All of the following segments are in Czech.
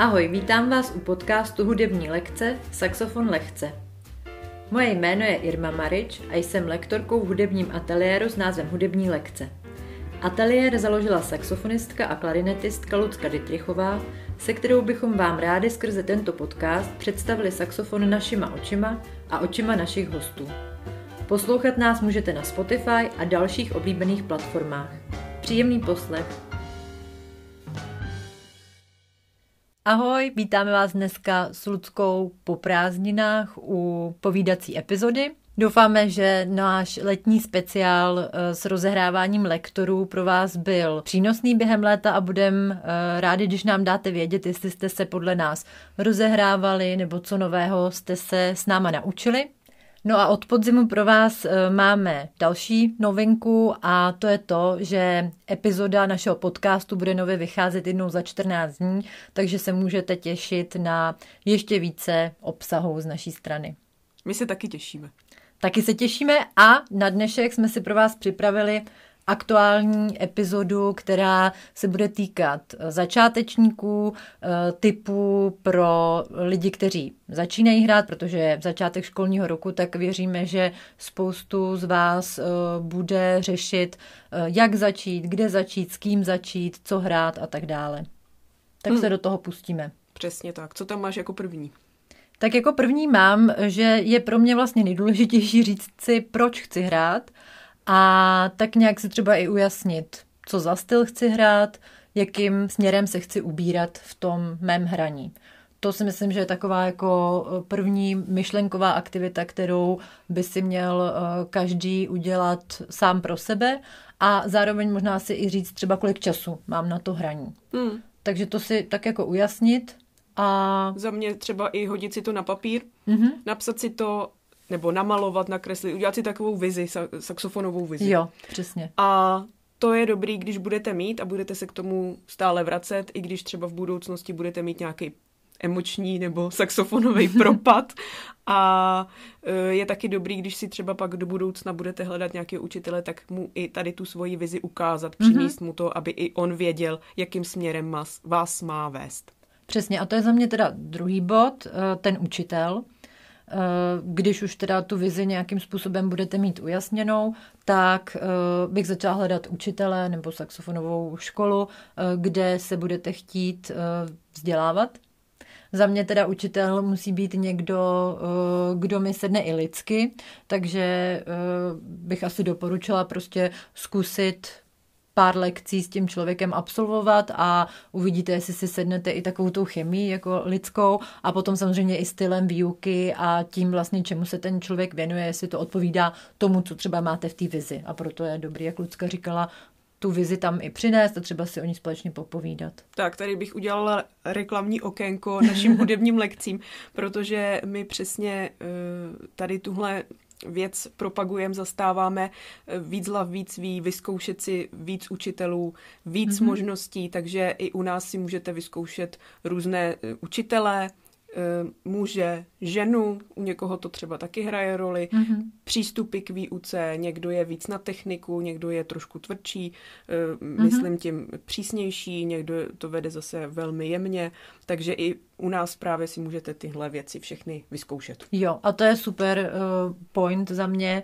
Ahoj, vítám vás u podcastu Hudební lekce Saxofon lehce. Moje jméno je Irma Marič a jsem lektorkou v hudebním ateliéru s názvem Hudební lekce. Ateliér založila saxofonistka a klarinetistka Lucka Dytrichová, se kterou bychom vám rádi skrze tento podcast představili saxofon našima očima a očima našich hostů. Poslouchat nás můžete na Spotify a dalších oblíbených platformách. Příjemný poslech. Ahoj, vítáme vás dneska s Ludskou po prázdninách u povídací epizody. Doufáme, že náš letní speciál eh, s rozehráváním lektorů pro vás byl přínosný během léta a budeme eh, rádi, když nám dáte vědět, jestli jste se podle nás rozehrávali nebo co nového jste se s náma naučili. No a od podzimu pro vás eh, máme další novinku a to je to, že epizoda našeho podcastu bude nově vycházet jednou za 14 dní, takže se můžete těšit na ještě více obsahu z naší strany. My se taky těšíme. Taky se těšíme a na dnešek jsme si pro vás připravili aktuální epizodu, která se bude týkat eh, začátečníků, eh, typu pro lidi, kteří začínají hrát, protože je začátek školního roku, tak věříme, že spoustu z vás eh, bude řešit, jak začít, kde začít, s kým začít, co hrát a tak dále. Tak hmm. se do toho pustíme. Přesně tak. Co tam máš jako první? Tak jako první mám, že je pro mě vlastně nejdůležitější říct si, proč chci hrát a tak nějak si třeba i ujasnit, co za styl chci hrát, jakým směrem se chci ubírat v tom mém hraní. To si myslím, že je taková jako eh, první myšlenková aktivita, kterou by si měl eh, každý udělat sám pro sebe a zároveň možná si i říct třeba, kolik času mám na to hraní. Hmm. Takže to si tak jako ujasnit a... Za mě třeba i hodit si to na papír, mm-hmm. napsat si to nebo namalovat, nakreslit, udělat si takovou vizi, saxofonovou vizi. Jo, přesně. A to je dobrý, když budete mít a budete se k tomu stále vracet, i když třeba v budoucnosti budete mít nějaký emoční nebo saxofonový propad. A e, je taky dobrý, když si třeba pak do budoucna budete hledat nějaké učitele, tak mu i tady tu svoji vizi ukázat, přinést mm-hmm. mu to, aby i on věděl, jakým směrem vás má vést. Přesně, a to je za mě teda druhý bod, e, ten učitel. Eh, když už teda tu vizi nějakým způsobem budete mít ujasněnou, tak eh, bych začala hledat učitele nebo saxofonovou školu, eh, kde se budete chtít vzdělávat. Za mě teda učitel musí být někdo, kdo mi sedne i lidsky, takže bych asi doporučila prostě zkusit pár lekcí s tím člověkem absolvovat a uvidíte, jestli si sednete i takovou tou chemii jako lidskou a potom samozřejmě i stylem výuky a tím vlastně, čemu se ten člověk věnuje, jestli to odpovídá tomu, co třeba máte v té vizi. A proto je dobrý, jak Lucka říkala, tu vizi tam i přinést a třeba si o ní společně popovídat. Tak, tady bych udělala reklamní okénko našim hudebním lekcím, protože my přesně eh, tady tuhle věc propagujeme, zastáváme eh, víc hlav, víc ví, vyzkoušet si víc učitelů, víc mm-hmm. možností, takže i u nás si můžete vyzkoušet různé eh, učitele, muže, ženu, u někoho to třeba taky hraje roli, mm-hmm. přístupy k výuce, někdo je víc na techniku, někdo je trošku tvrdší, mm-hmm. myslím tím přísnější, někdo to vede zase velmi jemně, takže i u nás právě si můžete tyhle věci všechny vyzkoušet. Jo, a to je super uh, point za mě,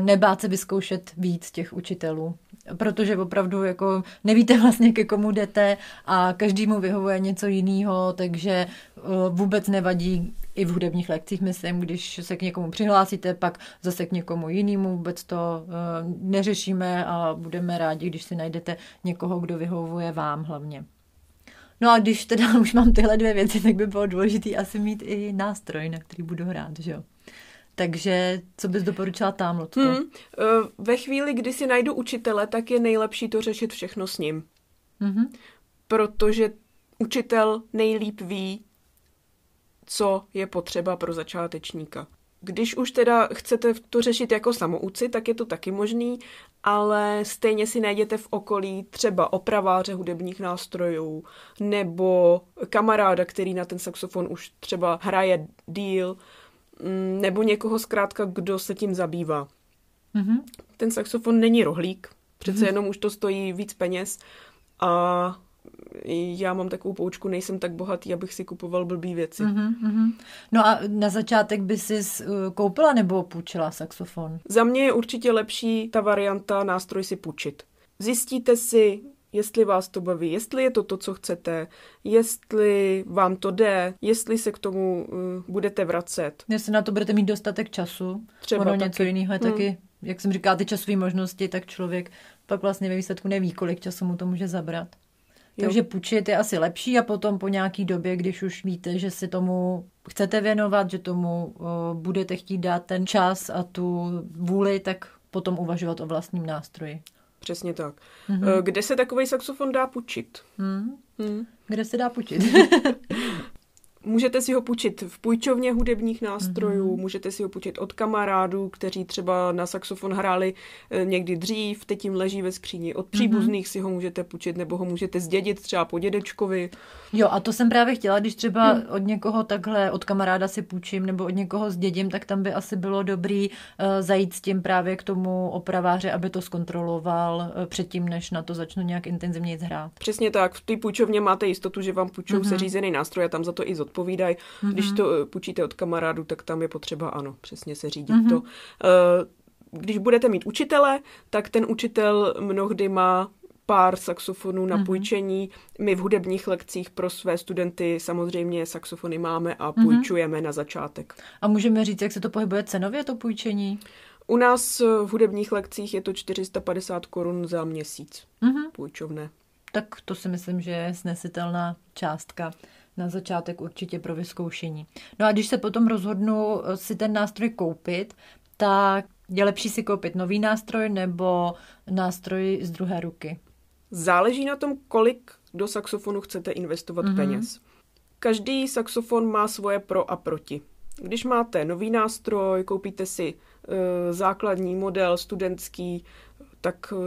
nebát se vyzkoušet víc těch učitelů protože opravdu jako nevíte vlastně, ke komu jdete a každému vyhovuje něco jiného, takže eh, vůbec nevadí i v hudebních lekcích, myslím, když se k někomu přihlásíte, pak zase k někomu jinému, vůbec to eh, neřešíme a budeme rádi, když si najdete někoho, kdo vyhovuje vám hlavně. No a když teda už mám tyhle dvě věci, tak by bylo důležité asi mít i nástroj, na který budu hrát, že jo? Takže co bys doporučila tam, Lotko? Hmm. Ve chvíli, kdy si najdu učitele, tak je nejlepší to řešit všechno s ním. Mm-hmm. Protože učitel nejlíp ví, co je potřeba pro začátečníka. Když už teda chcete to řešit jako samouci, tak je to taky možný, ale stejně si najděte v okolí třeba opraváře hudebních nástrojů nebo kamaráda, který na ten saxofon už třeba hraje díl, nebo někoho zkrátka, kdo se tím zabývá. Mm-hmm. Ten saxofon není rohlík, přece mm-hmm. jenom už to stojí víc peněz a já mám takovou poučku, nejsem tak bohatý, abych si kupoval blbý věci. Mm-hmm. No a na začátek by si uh, koupila nebo půjčila saxofon? Za mě je určitě lepší ta varianta nástroj si půjčit. Zjistíte si, jestli vás to baví, jestli je to to, co chcete, jestli vám to jde, jestli se k tomu uh, budete vracet. Jestli na to budete mít dostatek času. Třeba ono taky. něco jiného je hmm. taky, jak jsem říkala, ty časové možnosti, tak člověk pak vlastně ve výsledku neví, kolik času mu to může zabrat. Takže půjčit je asi lepší a potom po nějaký době, když už víte, že si tomu chcete věnovat, že tomu uh, budete chtít dát ten čas a tu vůli, tak potom uvažovat o vlastním nástroji. Přesně tak. Mm-hmm. Kde se takový saxofon dá půjčit? Mm. Mm. Kde se dá půjčit? Můžete si ho půjčit v půjčovně hudebních nástrojů, mm-hmm. můžete si ho půjčit od kamarádů, kteří třeba na saxofon hráli eh, někdy dřív, teď jim leží ve skříni. Od příbuzných mm-hmm. si ho můžete půjčit, nebo ho můžete zdědit třeba po dědečkovi. Jo, a to jsem právě chtěla, když třeba mm. od někoho takhle, od kamaráda si půjčím, nebo od někoho zdědím, tak tam by asi bylo dobrý uh, zajít s tím právě k tomu opraváře, aby to zkontroloval uh, předtím, než na to začnu nějak intenzivně hrát. Přesně tak, v té půjčovně máte jistotu, že vám půjčou mm-hmm. seřízený nástroj a tam za to i zodpovědnost odpovídají. Mm-hmm. Když to eh, půjčíte od kamarádu, tak tam je potřeba, ano, přesně se řídit mm-hmm. to. Eh, když budete mít učitele, tak ten učitel mnohdy má pár saxofonů na mm-hmm. půjčení. My v hudebních lekcích pro své studenty samozřejmě saxofony máme a mhm. půjčujeme mm-hmm. na začátek. A můžeme říct, jak se to pohybuje cenově, to půjčení? U nás v hudebních lekcích je to 450 korun za měsíc mm-hmm. půjčovné. Tak to si myslím, že je snesitelná částka na začátek určitě pro vyzkoušení. No a když se potom rozhodnu eh, si ten nástroj koupit, tak je lepší si koupit nový nástroj nebo nástroj z druhé ruky? Záleží na tom, kolik do saxofonu chcete investovat mm-hmm. peněz. Každý saxofon má svoje pro a proti. Když máte nový nástroj, koupíte si e, základní model studentský, tak uh,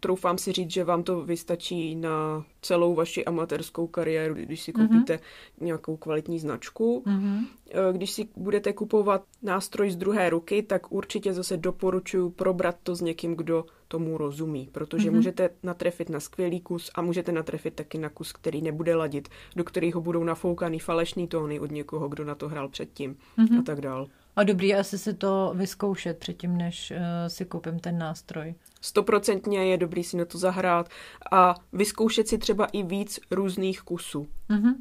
troufám si říct, že vám to vystačí na celou vaši amatérskou kariéru, když si mhm. koupíte mm-hmm. nějakou kvalitní značku. Mm-hmm. Když si budete kupovat nástroj z druhé ruky, tak určitě zase doporučuji probrat to s někým, kdo tomu rozumí, protože mm-hmm. můžete natrefit na skvělý kus a můžete natrefit taky na kus, který nebude ladit, do kterého budou nafoukaný falešný tóny od někoho, kdo na to hrál předtím mm-hmm. a tak dál. A dobrý asi si to vyzkoušet předtím, než uh, si koupím ten nástroj. Stoprocentně je dobrý si na to zahrát a vyzkoušet si třeba i víc různých kusů. Uh-huh.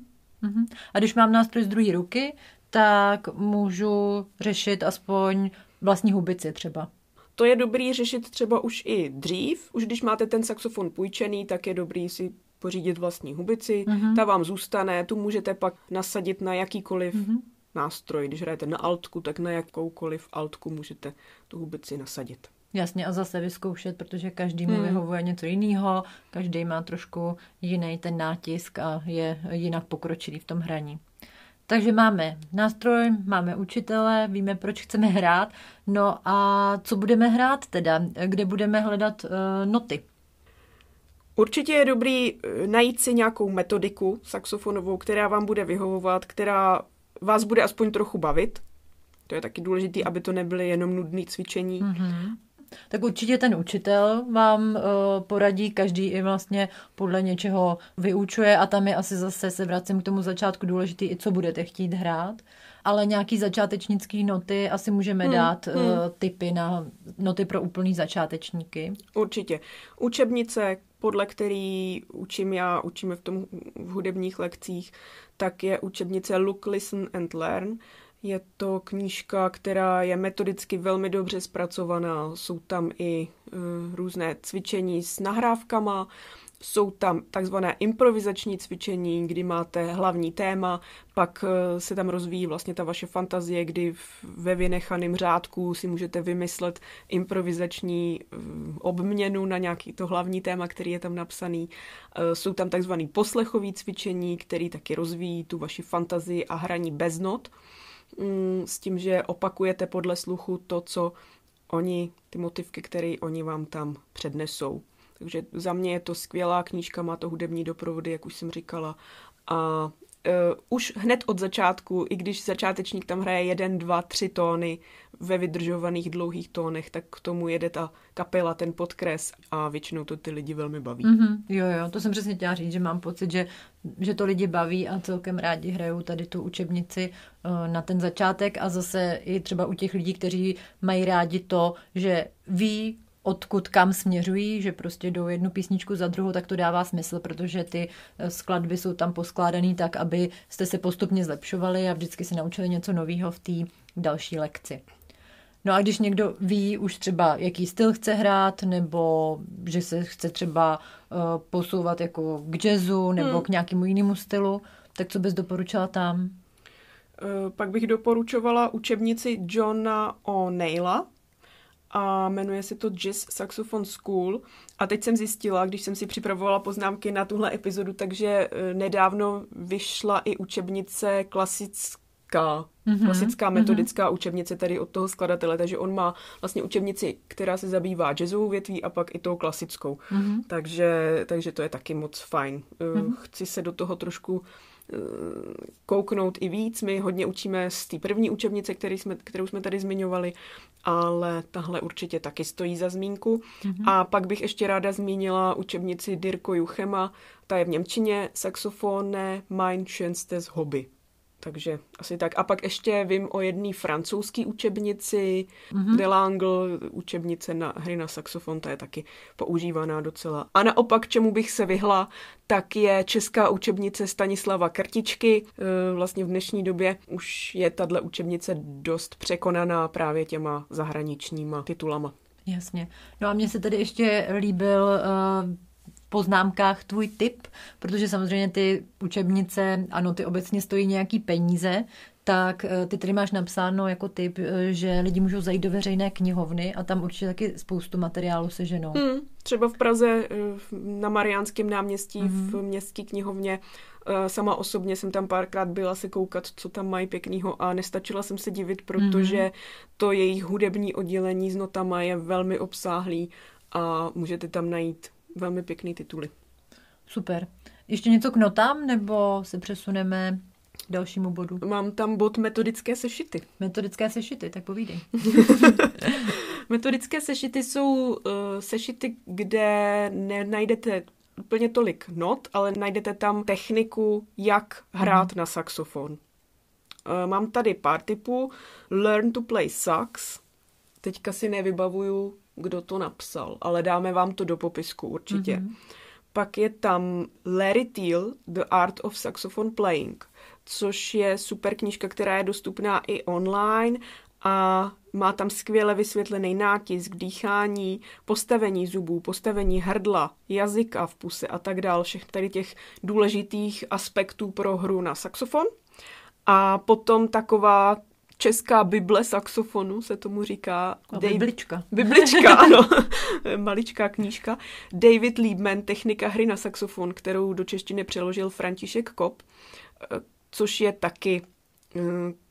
Uh-huh. A když mám nástroj z druhé ruky, tak můžu řešit aspoň vlastní hubici třeba. To je dobrý řešit třeba už i dřív. Už když máte ten saxofon půjčený, tak je dobrý si pořídit vlastní hubici. Uh-huh. Ta vám zůstane, tu můžete pak nasadit na jakýkoliv uh-huh. Nástroj. Když hrajete na altku, tak na jakoukoliv altku můžete tu hubici nasadit. Jasně a zase vyzkoušet, protože každý mu hmm. vyhovuje něco jiného, každý má trošku jiný ten nátisk a je jinak pokročilý v tom hraní. Takže máme nástroj, máme učitele, víme, proč chceme hrát. No a co budeme hrát teda? Kde budeme hledat uh, noty? Určitě je dobrý eh, najít si nějakou metodiku saxofonovou, která vám bude vyhovovat, která vás bude aspoň trochu bavit. To je taky důležité, aby to nebyly jenom nudné cvičení. Mm-hmm tak určitě ten učitel vám uh, poradí, každý i vlastně podle něčeho vyučuje a tam je asi zase, se vracím k tomu začátku, důležitý i co budete chtít hrát ale nějaký začátečnický noty asi můžeme hmm, dát hmm. Uh, typy na noty pro úplný začátečníky. Určitě. Učebnice, podle který učím já, učíme v tom v hudebních lekcích, tak je učebnice Look, Listen and Learn. Je to knížka, která je metodicky velmi dobře zpracovaná. Jsou tam i uh, různé cvičení s nahrávkama, jsou tam takzvané improvizační cvičení, kdy máte hlavní téma, pak uh, se tam rozvíjí vlastně ta vaše fantazie, kdy ve vynechaném řádku si můžete vymyslet improvizační uh, obměnu na nějaký to hlavní téma, který je tam napsaný. Jsou tam takzvané poslechové cvičení, který taky rozvíjí tu vaši fantazii a hraní bez not. Mm, s tím, že opakujete podle sluchu to, co oni, ty motivky, které oni vám tam přednesou. Takže za mě je to skvělá knížka, má to hudební doprovody, jak už jsem říkala. A uh, už hned od začátku, i když začátečník tam hraje jeden, dva, tři tóny, ve vydržovaných dlouhých tónech, tak k tomu jede ta kapela, ten podkres a většinou to ty lidi velmi baví. Mm-hmm, jo, jo, to jsem přesně chtěla říct, že mám pocit, že, že to lidi baví a celkem rádi hrajou tady tu učebnici uh, na ten začátek a zase i třeba u těch lidí, kteří mají rádi to, že ví, odkud kam směřují, že prostě jdou jednu písničku za druhou, tak to dává smysl, protože ty eh, skladby jsou tam poskládané tak, aby jste se postupně zlepšovali a vždycky se naučili něco nového v té další lekci. No a když někdo ví už třeba, jaký styl chce hrát, nebo že se chce třeba uh, posouvat jako k jazzu nebo hmm. k nějakému jinému stylu, tak co bys doporučila tam? Uh, pak bych doporučovala učebnici Johna O'Neilla, a jmenuje se to Jazz Saxophone School. A teď jsem zjistila, když jsem si připravovala poznámky na tuhle epizodu, takže e, nedávno vyšla i učebnice klasická, mm-hmm. klasická metodická mm-hmm. učebnice tady od toho skladatele, takže on má vlastně učebnici, která se zabývá jazzovou větví a pak i tou klasickou. Mm-hmm. Takže, takže to je taky moc fajn. Mm-hmm. Chci se do toho trošku kouknout i víc. My hodně učíme z té první učebnice, který jsme, kterou jsme tady zmiňovali, ale tahle určitě taky stojí za zmínku. Mm-hmm. A pak bych ještě ráda zmínila učebnici Dirko Juchema, ta je v Němčině, saxofone Mein schönstes Hobby. Takže asi tak. A pak ještě vím o jedné francouzské učebnici, mm-hmm. Delangle, učebnice na hry na saxofon, ta je taky používaná docela. A naopak, čemu bych se vyhla, tak je česká učebnice Stanislava Krtičky. E, vlastně v dnešní době už je tahle učebnice dost překonaná právě těma zahraničníma titulama. Jasně. No a mně se tedy ještě líbil uh, poznámkách tvůj tip, protože samozřejmě ty učebnice, ano, ty obecně stojí nějaký peníze, tak eh, ty tady máš napsáno jako tip, eh, že lidi můžou zajít do veřejné knihovny a tam určitě taky spoustu materiálu seženou. Hmm, třeba v Praze eh, na Mariánském náměstí hmm. v městské knihovně Sama osobně jsem tam párkrát byla se koukat, co tam mají pěknýho a nestačila jsem se divit, protože mm to jejich hudební oddělení s notama je velmi obsáhlý a můžete tam najít velmi pěkný tituly. Super. Ještě něco k notám, nebo se přesuneme k dalšímu bodu? Mám tam bod metodické sešity. Metodické sešity, tak povídej. metodické sešity jsou uh, sešity, kde nenajdete úplně tolik not, ale najdete tam techniku, jak hrát mm. na saxofon. Uh, mám tady pár typů. Learn to play sax. Teďka si nevybavuju kdo to napsal, ale dáme vám to do popisku určitě. Mm-hmm. Pak je tam Larry Teal, The Art of Saxophone Playing, což je super knížka, která je dostupná i online a má tam skvěle vysvětlený nátisk, dýchání, postavení zubů, postavení hrdla, jazyka v puse a tak dál, všech tady těch důležitých aspektů pro hru na saxofon. A potom taková česká Bible saxofonu, se tomu říká. A Dave... Biblička. Biblička, ano. Maličká knížka. David Liebman, technika hry na saxofon, kterou do češtiny přeložil František Kop, což je taky eh,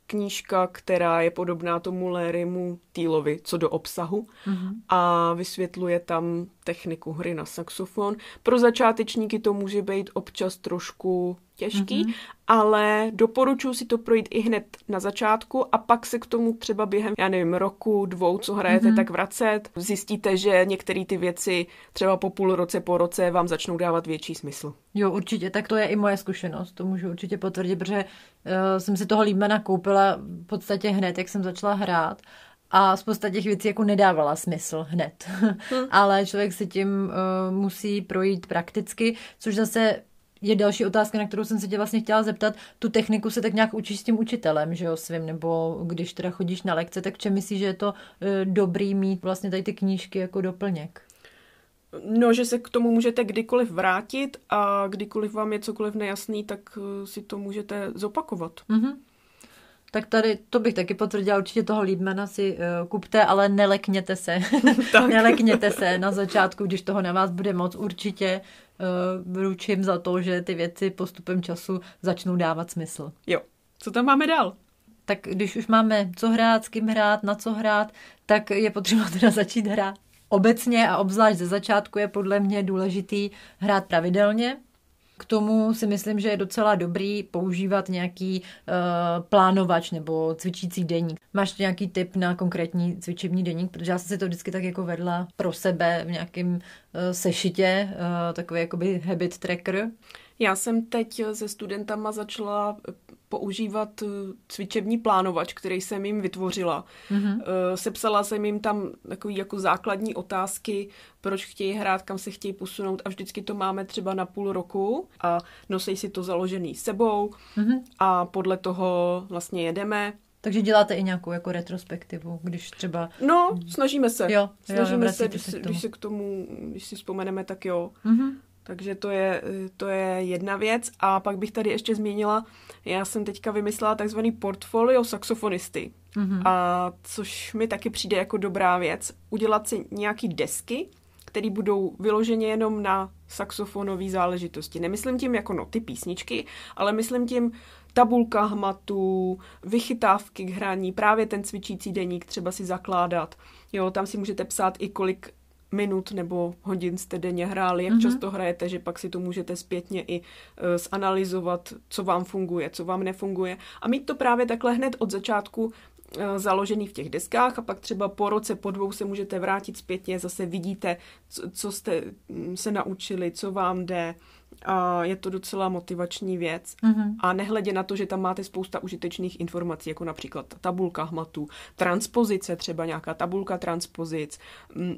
knížka, která je podobná tomu Larrymu Týlovi, co do obsahu mm-hmm. a vysvětluje tam techniku hry na saxofon. Pro začátečníky to může být občas trošku těžký, mm-hmm. ale doporučuji si to projít i hned na začátku a pak se k tomu třeba během, já nevím, roku, dvou, co hrajete, mm-hmm. tak vracet. Zjistíte, že některé ty věci třeba po půl roce, po roce vám začnou dávat větší smysl. Jo, určitě, tak to je i moje zkušenost, to můžu určitě potvrdit, protože uh, jsem si toho Líbmana koupila v podstatě hned, jak jsem začala hrát a spousta těch věcí jako nedávala smysl hned. Hmm. Ale člověk si tím uh, musí projít prakticky, což zase je další otázka, na kterou jsem se tě vlastně chtěla zeptat. Tu techniku se tak nějak učíš s tím učitelem, že jo, svým, nebo když teda chodíš na lekce, tak čem myslíš, že je to e, dobrý mít vlastně tady ty knížky jako doplněk? No, že se k tomu můžete kdykoliv vrátit a kdykoliv vám je cokoliv nejasný, tak e, si to můžete zopakovat. Mm-hmm. Tak tady to bych taky potvrdila, určitě toho Liebmana si uh, kupte, ale nelekněte se. nelekněte se na začátku, když toho na vás bude moc. Určitě uh, ručím za to, že ty věci postupem času začnou dávat smysl. Jo. Co tam máme dál? Tak když už máme co hrát, s kým hrát, na co hrát, tak je potřeba teda začít hrát. Obecně a obzvlášť ze začátku je podle mě důležitý hrát pravidelně, K tomu si myslím, že je docela dobrý používat nějaký uh, plánovač nebo cvičící deník. Máš nějaký tip na konkrétní cvičební deník? Protože já jsem si to vždycky tak jako vedla pro sebe v nějakém uh, sešitě, uh, takový jakoby habit tracker. Já jsem teď se studentama začala používat eh, cvičební plánovač, který jsem jim vytvořila. Mm-hmm. Sepsala jsem jim tam takový jako základní otázky, proč chtějí hrát, kam se chtějí posunout a vždycky to máme třeba na půl roku a nosí si to založený sebou mm-hmm. a podle toho vlastně jedeme. Takže děláte i nějakou jako retrospektivu, když třeba... No, snažíme se. Jo, snažíme jo, se, když, se, když se k tomu, když si vzpomeneme, tak jo. Mm-hmm. Takže to je, to je jedna věc. A pak bych tady ještě zmínila, já jsem teďka vymyslela takzvaný portfolio saxofonisty. Mm-hmm. A což mi taky přijde jako dobrá věc. Udělat si nějaký desky, které budou vyloženě jenom na saxofonové záležitosti. Nemyslím tím jako noty písničky, ale myslím tím tabulka hmatů, vychytávky k hraní, právě ten cvičící deník třeba si zakládat. Jo, tam si můžete psát i kolik minut nebo hodin jste denně hráli, jak mm-hmm. často hrajete, že pak si to můžete zpětně i uh, zanalizovat, co vám funguje, co vám nefunguje. A mít to právě takhle hned od začátku uh, založený v těch deskách a pak třeba po roce, po dvou se můžete vrátit zpětně, zase vidíte, co, co jste se naučili, co vám jde, a je to docela motivační věc. Mm-hmm. A nehledě na to, že tam máte spousta užitečných informací, jako například tabulka hmatů, transpozice, třeba nějaká tabulka transpozic,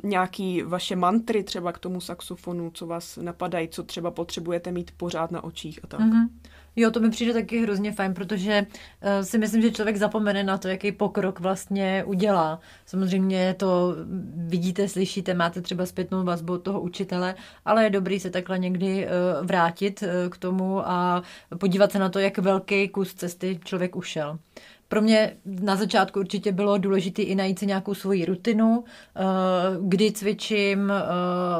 nějaký vaše mantry třeba k tomu saxofonu, co vás napadají, co třeba potřebujete mít pořád na očích a tak. Mm-hmm. Jo, to mi přijde taky hrozně fajn, protože uh, si myslím, že člověk zapomene na to, jaký pokrok vlastně udělá. Samozřejmě to vidíte, slyšíte, máte třeba zpětnou vazbu od toho učitele, ale je dobrý se takhle někdy uh, vrátit uh, k tomu a podívat se na to, jak velký kus cesty člověk ušel. Pro mě na začátku určitě bylo důležité i najít si nějakou svoji rutinu, kdy cvičím,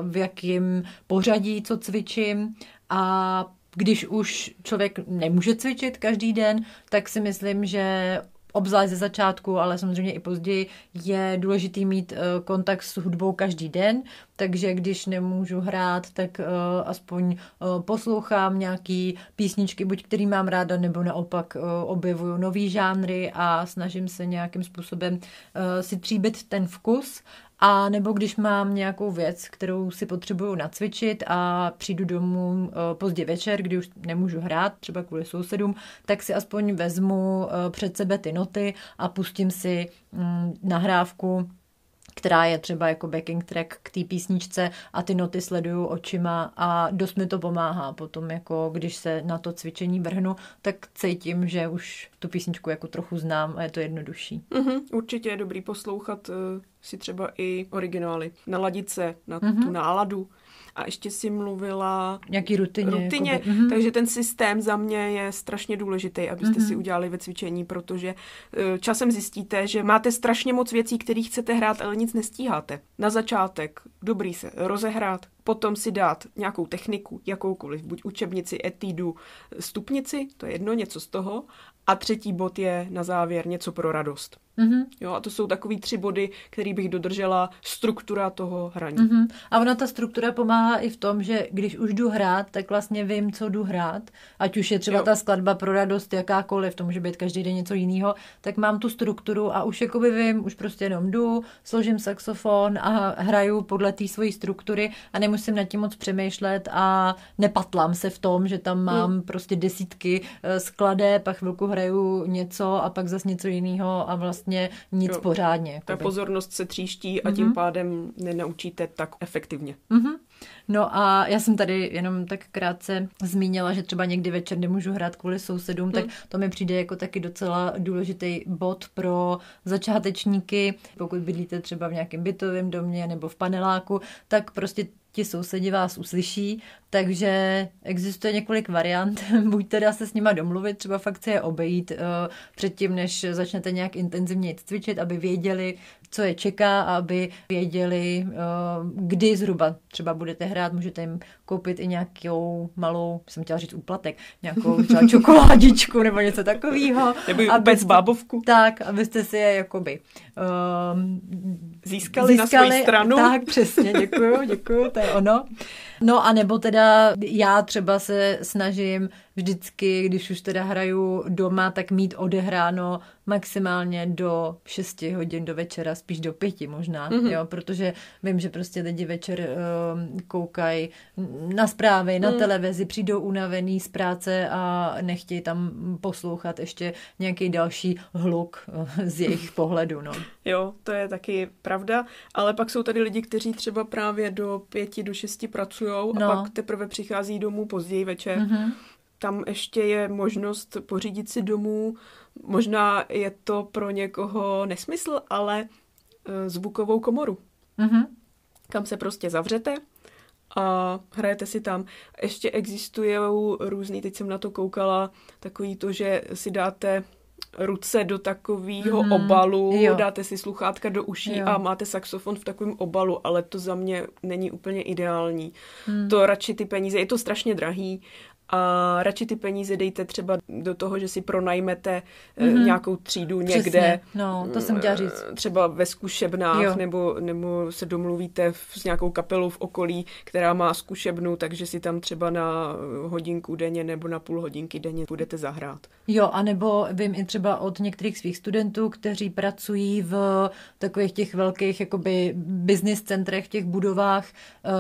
v jakém pořadí, co cvičím a když už člověk nemůže cvičit každý den, tak si myslím, že obzvlášť ze začátku, ale samozřejmě i později, je důležitý mít uh, kontakt s hudbou každý den, takže když nemůžu hrát, tak uh, aspoň uh, poslouchám nějaký písničky, buď který mám ráda, nebo naopak objevuju nový žánry a snažím se nějakým způsobem si tříbit ten vkus a nebo když mám nějakou věc, kterou si potřebuju nacvičit a přijdu domů eh, pozdě večer, kdy už nemůžu hrát, třeba kvůli sousedům, tak si aspoň vezmu eh, před sebe ty noty a pustím si mm, nahrávku která je třeba jako backing track k té písničce a ty noty sleduju očima a dost mi to pomáhá potom, jako když se na to cvičení vrhnu, tak cítím, že už tu písničku jako trochu znám a je to jednodušší. Mm-hmm, určitě je dobrý poslouchat uh, si třeba i originály, naladit se na mm-hmm. tu náladu a ještě si mluvila... Nějaký rutině. rutině jakoby. Mhm. takže ten systém za mě je strašně důležitý, abyste mm-hmm. si udělali ve cvičení, protože e, časem zjistíte, že máte strašně moc věcí, které chcete hrát, ale nic nestíháte. Na začátek dobrý se rozehrát, potom si dát nějakou techniku, jakoukoliv, buď učebnici, etídu, stupnici, to je jedno, něco z toho, a třetí bod je na závěr něco pro radost. Mm-hmm. Jo, a to jsou takový tři body, který bych dodržela, struktura toho hraní. Mm-hmm. A ona ta struktura pomáhá i v tom, že když už jdu hrát, tak vlastně vím, co jdu hrát. Ať už je třeba jo. ta skladba pro radost jakákoliv, to může být každý den něco jiného, tak mám tu strukturu a už jakoby vím, už prostě jenom jdu, složím saxofon a hraju podle té svojí struktury a nemusím nad tím moc přemýšlet a nepatlám se v tom, že tam mám mm. prostě desítky eh, skladeb, pak chvilku hraju něco a pak zase něco jiného a vlastně nic jo. pořádně. Jakoby. Ta pozornost se tříští a mm-hmm. tím pádem nenaučíte tak efektivně. Mm-hmm. No a já jsem tady jenom tak krátce zmínila, že třeba někdy večer nemůžu hrát kvůli sousedům, hmm. tak to mi přijde jako taky docela důležitý bod pro začátečníky. Pokud bydlíte třeba v nějakém bytovém domě nebo v paneláku, tak prostě ti sousedi vás uslyší, takže existuje několik variant. Buď teda se s nima domluvit, třeba fakt se je obejít uh, předtím, než začnete nějak intenzivně cvičit, aby věděli, co je čeká a aby věděli, uh, kdy zhruba třeba budete hrát. Můžete jim koupit i nějakou malou, jsem chtěla říct úplatek, nějakou třeba čokoládičku nebo něco takového. Nebo vůbec bábovku. Tak, abyste si je jakoby um, získali, získali na svou stranu. Tak, přesně, děkuju, děkuju, to je ono. No a nebo teda já třeba se snažím vždycky, když už teda hraju doma, tak mít odehráno maximálně do 6 hodin do večera, spíš do 5 možná, mm-hmm. jo, protože vím, že prostě lidi večer uh, koukají na zprávy, na mm. televizi, přijdou unavený z práce a nechtějí tam poslouchat ještě nějaký další hluk uh, z jejich pohledu, no. Jo, to je taky pravda, ale pak jsou tady lidi, kteří třeba právě do pěti, do šesti pracují no. a pak teprve přichází domů později večer. Mm-hmm tam ještě je možnost pořídit si domů. Možná je to pro někoho nesmysl, ale e, zvukovou komoru. Mm-hmm. Kam se prostě zavřete a hrajete si tam. Ještě existují různý, teď jsem na to koukala, takový to, že si dáte ruce do takového mm, obalu, jo. dáte si sluchátka do uší jo. a máte saxofon v takovém obalu, ale to za mě není úplně ideální. Mm. To radši ty peníze, je to strašně drahý a radši ty peníze dejte třeba do toho, že si pronajmete mm-hmm. nějakou třídu Přesně. někde. No, to jsem chtěla říct. Eh, třeba ve zkušebnách, nebo, nebo se domluvíte s nějakou kapelou v okolí, která má zkušebnu, takže si tam třeba na hodinku denně nebo na půl hodinky denně budete zahrát. Jo, anebo vím i třeba od některých svých studentů, kteří pracují v takových těch velkých jakoby business centrech, v těch budovách, eh,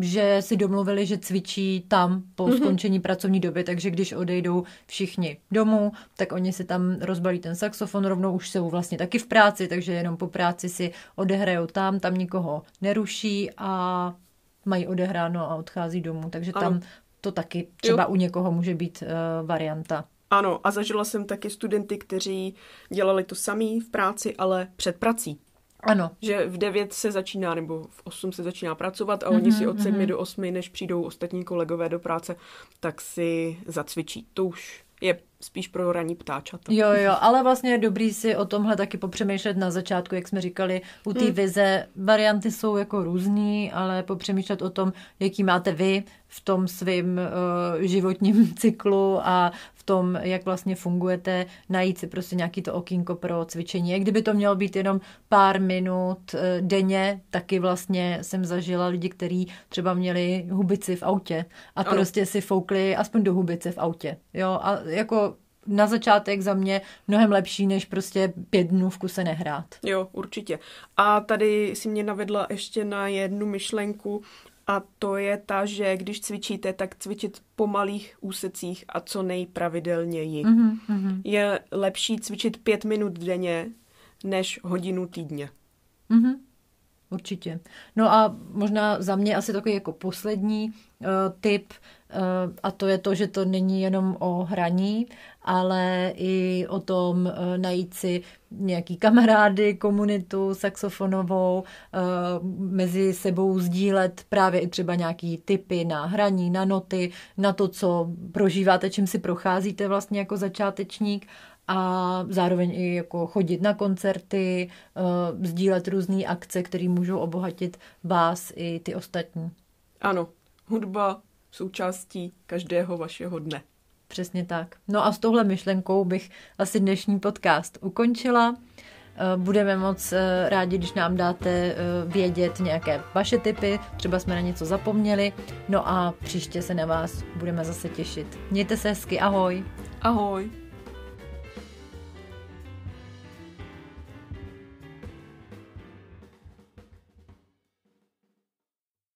že si domluvili, že cvičí tam po mm-hmm. skončení pracovní doby, takže když odejdou všichni domů, tak oni si tam rozbalí ten saxofon, rovnou už jsou vlastně taky v práci, takže jenom po práci si odehrajou tam, tam nikoho neruší a mají odehráno a odchází domů, takže ano. tam to taky třeba jo. u někoho může být uh, varianta. Ano, a zažila jsem taky studenty, kteří dělali to samý v práci, ale před prací. Ano. Že v 9 se začíná, nebo v 8 se začíná pracovat a mm-hmm, oni si od 7 mm-hmm. do 8, než přijdou ostatní kolegové do práce, tak si zacvičí. To už je spíš pro ranní ptáčata. Jo, jo, ale vlastně je dobrý si o tomhle taky popřemýšlet na začátku, jak jsme říkali, u té hmm. vize. Varianty jsou jako různý, ale popřemýšlet o tom, jaký máte vy v tom svém uh, životním cyklu a v tom, jak vlastně fungujete, najít si prostě nějaký to okýnko pro cvičení. Jak kdyby to mělo být jenom pár minut uh, denně, taky vlastně jsem zažila lidi, kteří třeba měli hubici v autě a ano. prostě si foukli aspoň do hubice v autě. Jo, a jako na začátek za mě mnohem lepší, než prostě pět dnů v kuse nehrát. Jo, určitě. A tady si mě navedla ještě na jednu myšlenku, a to je ta, že když cvičíte, tak cvičit po malých úsecích a co nejpravidelněji. Mm-hmm. Je lepší cvičit pět minut denně, než hodinu týdně. Mm-hmm. Určitě. No a možná za mě asi takový jako poslední uh, tip, uh, a to je to, že to není jenom o hraní, ale i o tom uh, najít si nějaký kamarády, komunitu saxofonovou, uh, mezi sebou sdílet právě i třeba nějaký typy na hraní, na noty, na to, co prožíváte, čím si procházíte vlastně jako začátečník a zároveň i jako chodit na koncerty, uh, sdílet různé akce, které můžou obohatit vás i ty ostatní. Ano, hudba součástí každého vašeho dne. Přesně tak. No a s touhle myšlenkou bych asi dnešní podcast ukončila. Eh, budeme moc eh, rádi, když nám dáte vědět nějaké vaše typy, třeba jsme na něco zapomněli. No a příště se na vás budeme zase těšit. Mějte se hezky, ahoj. Ahoj.